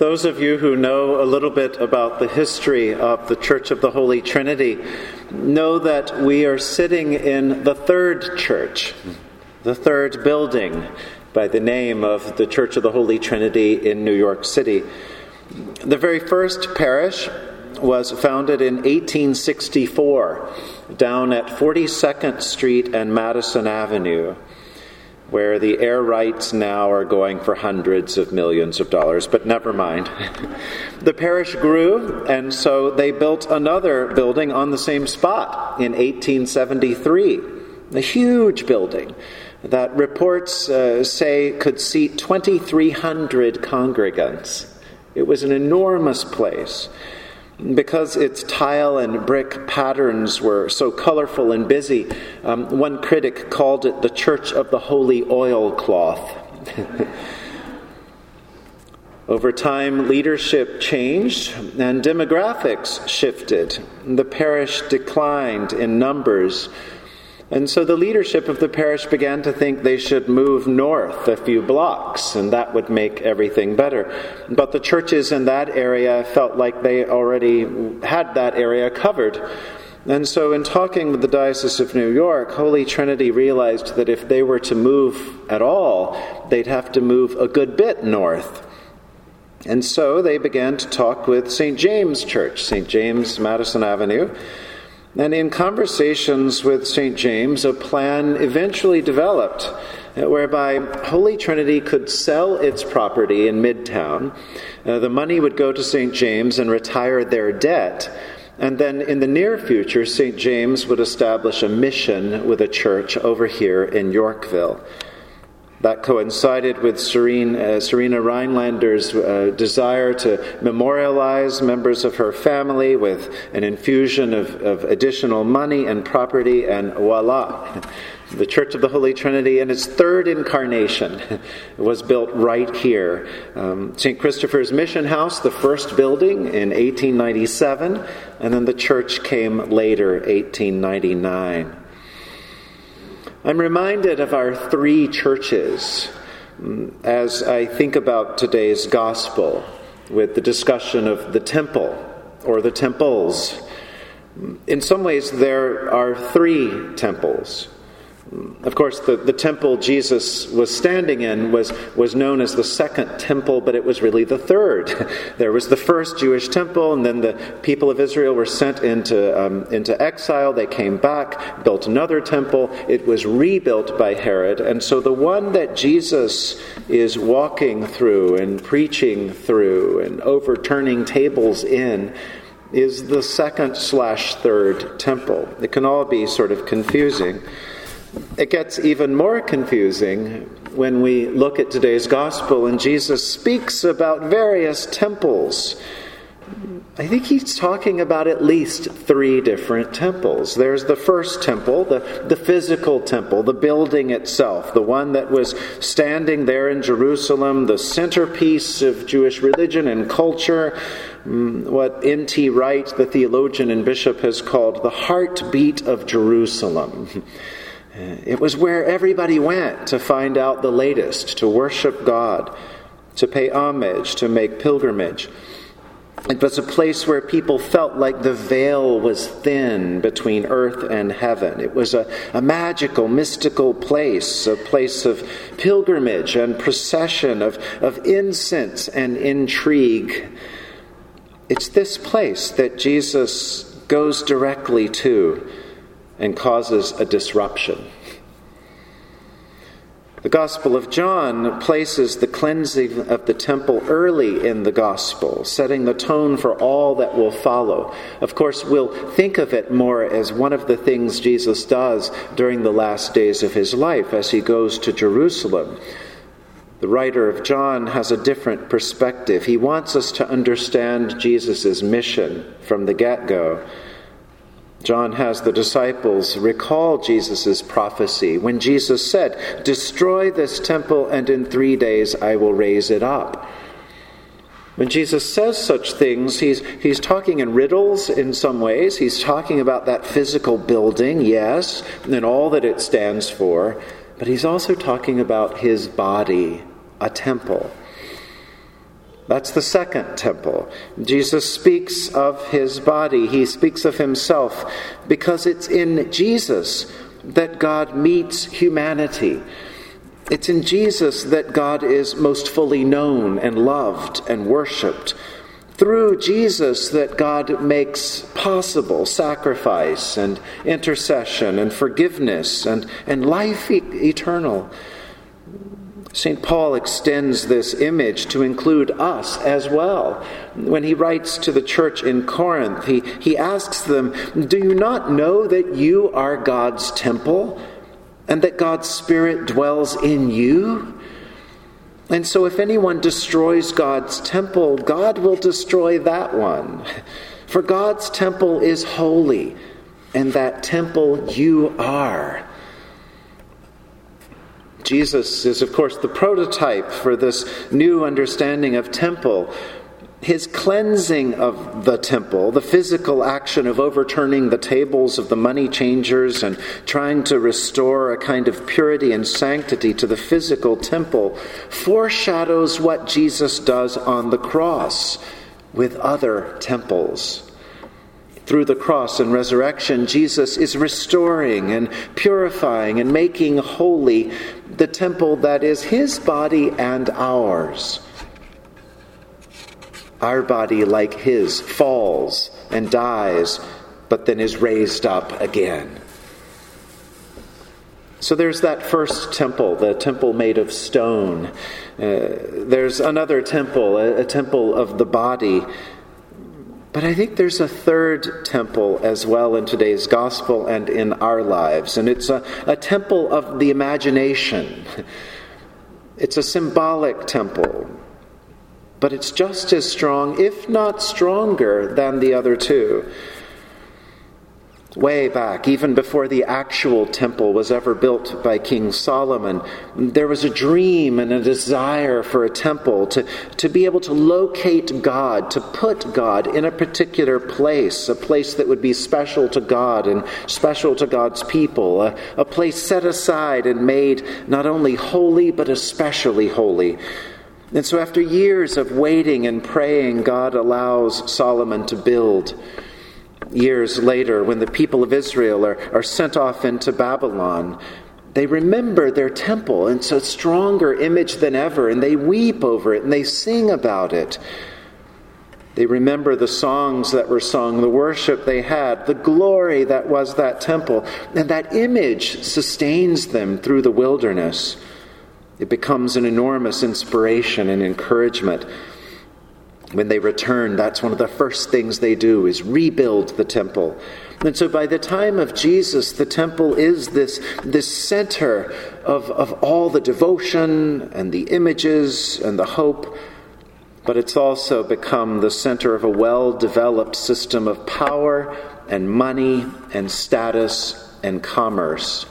Those of you who know a little bit about the history of the Church of the Holy Trinity know that we are sitting in the third church, the third building by the name of the Church of the Holy Trinity in New York City. The very first parish was founded in 1864 down at 42nd Street and Madison Avenue where the air rights now are going for hundreds of millions of dollars, but never mind. the parish grew, and so they built another building on the same spot in 1873, a huge building that reports uh, say could seat 2,300 congregants. It was an enormous place because its tile and brick patterns were so colorful and busy, um, one critic called it the Church of the Holy Oilcloth. Over time, leadership changed and demographics shifted. The parish declined in numbers and so the leadership of the parish began to think they should move north a few blocks, and that would make everything better. But the churches in that area felt like they already had that area covered. And so, in talking with the Diocese of New York, Holy Trinity realized that if they were to move at all, they'd have to move a good bit north. And so they began to talk with St. James Church, St. James, Madison Avenue. And in conversations with St. James, a plan eventually developed uh, whereby Holy Trinity could sell its property in Midtown. Uh, the money would go to St. James and retire their debt. And then in the near future, St. James would establish a mission with a church over here in Yorkville. That coincided with uh, Serena Rhinelander's uh, desire to memorialize members of her family with an infusion of, of additional money and property, and voila. The Church of the Holy Trinity, in its third incarnation, was built right here. Um, St. Christopher's Mission House, the first building in 1897, and then the church came later, 1899. I'm reminded of our three churches mm, as I think about today's gospel with the discussion of the temple or the temples. In some ways, there are three temples. Of course, the, the temple Jesus was standing in was, was known as the second temple, but it was really the third. There was the first Jewish temple, and then the people of Israel were sent into, um, into exile. They came back, built another temple. It was rebuilt by Herod. And so the one that Jesus is walking through and preaching through and overturning tables in is the second slash third temple. It can all be sort of confusing. It gets even more confusing when we look at today's gospel and Jesus speaks about various temples. I think he's talking about at least three different temples. There's the first temple, the, the physical temple, the building itself, the one that was standing there in Jerusalem, the centerpiece of Jewish religion and culture, mm, what N.T. Wright, the theologian and bishop, has called the heartbeat of Jerusalem. It was where everybody went to find out the latest, to worship God, to pay homage, to make pilgrimage. It was a place where people felt like the veil was thin between earth and heaven. It was a, a magical, mystical place, a place of pilgrimage and procession, of, of incense and intrigue. It's this place that Jesus goes directly to and causes a disruption. The Gospel of John places the cleansing of the temple early in the Gospel, setting the tone for all that will follow. Of course, we'll think of it more as one of the things Jesus does during the last days of his life as he goes to Jerusalem. The writer of John has a different perspective. He wants us to understand Jesus' mission from the get go. John has the disciples recall Jesus' prophecy when Jesus said, Destroy this temple, and in three days I will raise it up. When Jesus says such things, he's, he's talking in riddles in some ways. He's talking about that physical building, yes, and all that it stands for. But he's also talking about his body, a temple. That's the second temple. Jesus speaks of his body, he speaks of himself, because it's in Jesus that God meets humanity. It's in Jesus that God is most fully known and loved and worshiped. Through Jesus, that God makes possible sacrifice and intercession and forgiveness and, and life e- eternal. St. Paul extends this image to include us as well. When he writes to the church in Corinth, he, he asks them, Do you not know that you are God's temple and that God's Spirit dwells in you? And so, if anyone destroys God's temple, God will destroy that one. For God's temple is holy, and that temple you are. Jesus is, of course, the prototype for this new understanding of temple his cleansing of the temple, the physical action of overturning the tables of the money changers and trying to restore a kind of purity and sanctity to the physical temple, foreshadows what Jesus does on the cross with other temples. Through the cross and resurrection, Jesus is restoring and purifying and making holy the temple that is his body and ours our body, like his, falls and dies, but then is raised up again. So there's that first temple, the temple made of stone. Uh, there's another temple, a, a temple of the body. But I think there's a third temple as well in today's gospel and in our lives, and it's a, a temple of the imagination. It's a symbolic temple but it's just as strong, if not stronger, than the other two. Way back, even before the actual temple was ever built by King Solomon, there was a dream and a desire for a temple to, to be able to locate God, to put God in a particular place, a place that would be special to God and special to God's people, a, a place set aside and made not only holy, but especially holy. And so, after years of waiting and praying, God allows Solomon to build. Years later, when the people of Israel are, are sent off into Babylon, they remember their temple. and It's a stronger image than ever, and they weep over it and they sing about it. They remember the songs that were sung, the worship they had, the glory that was that temple, and that image sustains them through the wilderness. It becomes an enormous inspiration and encouragement. When they return, that's one of the first things they do is rebuild the temple. And so by the time of Jesus, the temple is this, this center of, of all the devotion and the images and the hope, but it's also become the center of a well developed system of power and money and status and commerce.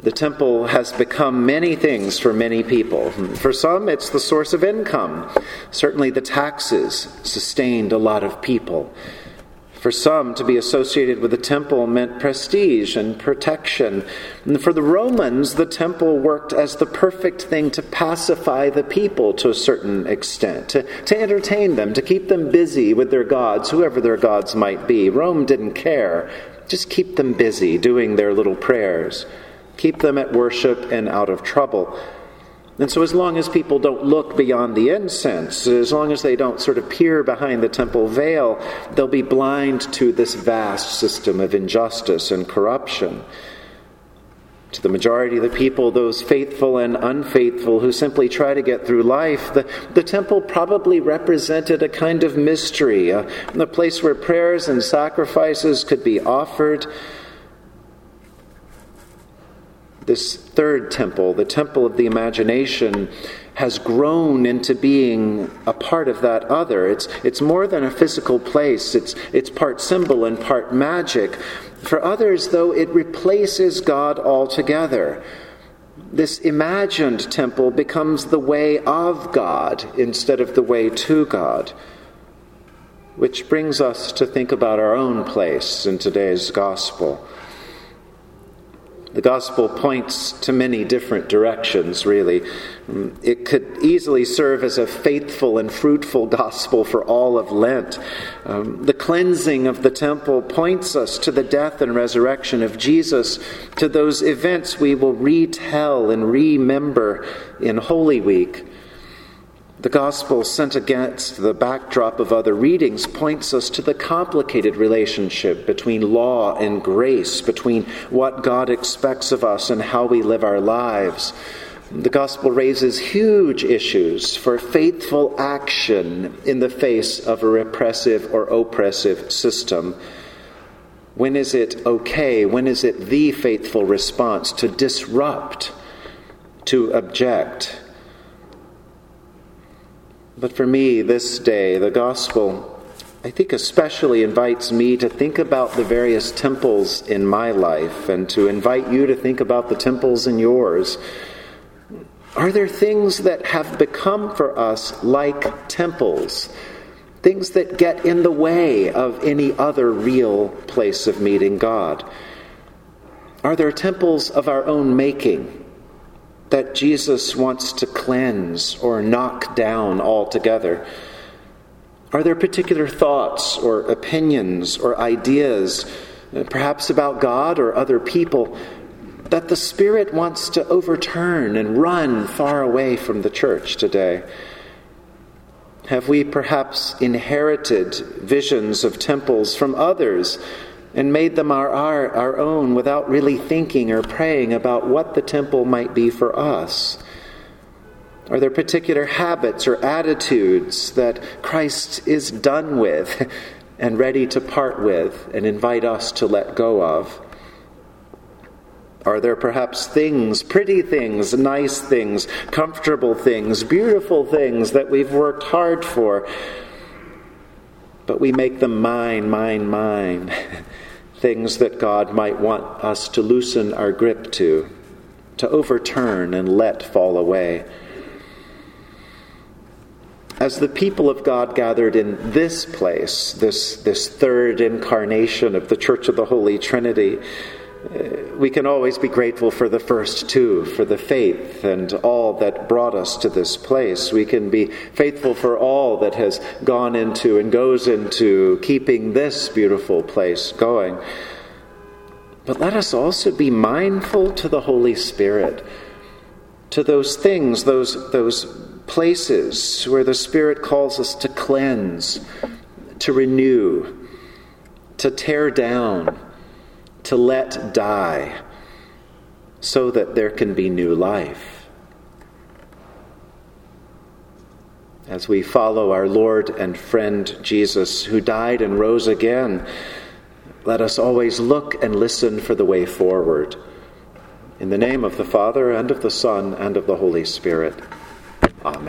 The temple has become many things for many people. For some, it's the source of income. Certainly, the taxes sustained a lot of people. For some, to be associated with the temple meant prestige and protection. And for the Romans, the temple worked as the perfect thing to pacify the people to a certain extent, to, to entertain them, to keep them busy with their gods, whoever their gods might be. Rome didn't care. Just keep them busy doing their little prayers keep them at worship and out of trouble. And so, as long as people don't look beyond the incense, as long as they don't sort of peer behind the temple veil, they'll be blind to this vast system of injustice and corruption. To the majority of the people, those faithful and unfaithful who simply try to get through life, the, the temple probably represented a kind of mystery, a, a place where prayers and sacrifices could be offered this third temple, the temple of the imagination, has grown into being a part of that other. It's, it's more than a physical place, it's, it's part symbol and part magic. For others, though, it replaces God altogether. this imagined temple becomes the way of God instead of the way to God. Which brings us to think about our own place in today's gospel. The gospel points to many different directions, really. It could easily serve as a faithful and fruitful gospel for all of Lent. Um, the cleansing of the temple points us to the death and resurrection of Jesus, to those events we will retell and remember in Holy Week. The gospel, sent against the backdrop of other readings, points us to the complicated relationship between law and grace, between what God expects of us and how we live our lives. The gospel raises huge issues for faithful action in the face of a repressive or oppressive system. When is it okay? When is it the faithful response to disrupt, to object? But for me, this day, the gospel, I think, especially invites me to think about the various temples in my life and to invite you to think about the temples in yours. Are there things that have become for us like temples? Things that get in the way of any other real place of meeting God? Are there temples of our own making? That Jesus wants to cleanse or knock down altogether? Are there particular thoughts or opinions or ideas, uh, perhaps about God or other people, that the Spirit wants to overturn and run far away from the church today? Have we perhaps inherited visions of temples from others and made them our, our, our own without really thinking or praying about what the temple might be for us? Are there particular habits or attitudes that Christ is done with and ready to part with and invite us to let go of? Are there perhaps things, pretty things, nice things, comfortable things, beautiful things that we've worked hard for, but we make them mine, mine, mine? things that God might want us to loosen our grip to, to overturn and let fall away. As the people of God gathered in this place, this, this third incarnation of the Church of the Holy Trinity, Uh, we can always be grateful for the first two, for the faith and all that brought us to this place. We can be faithful for all that has gone into and goes into keeping this beautiful place going. But let us also be mindful to the Holy Spirit, to those things, those, those places where the Spirit calls us to cleanse, to renew, to tear down to let die so that there can be new life. As we follow our Lord and friend Jesus, who died and rose again, let us always look and listen for the way forward. In the name of the Father, and of the Son, and of the Holy Spirit. Amen.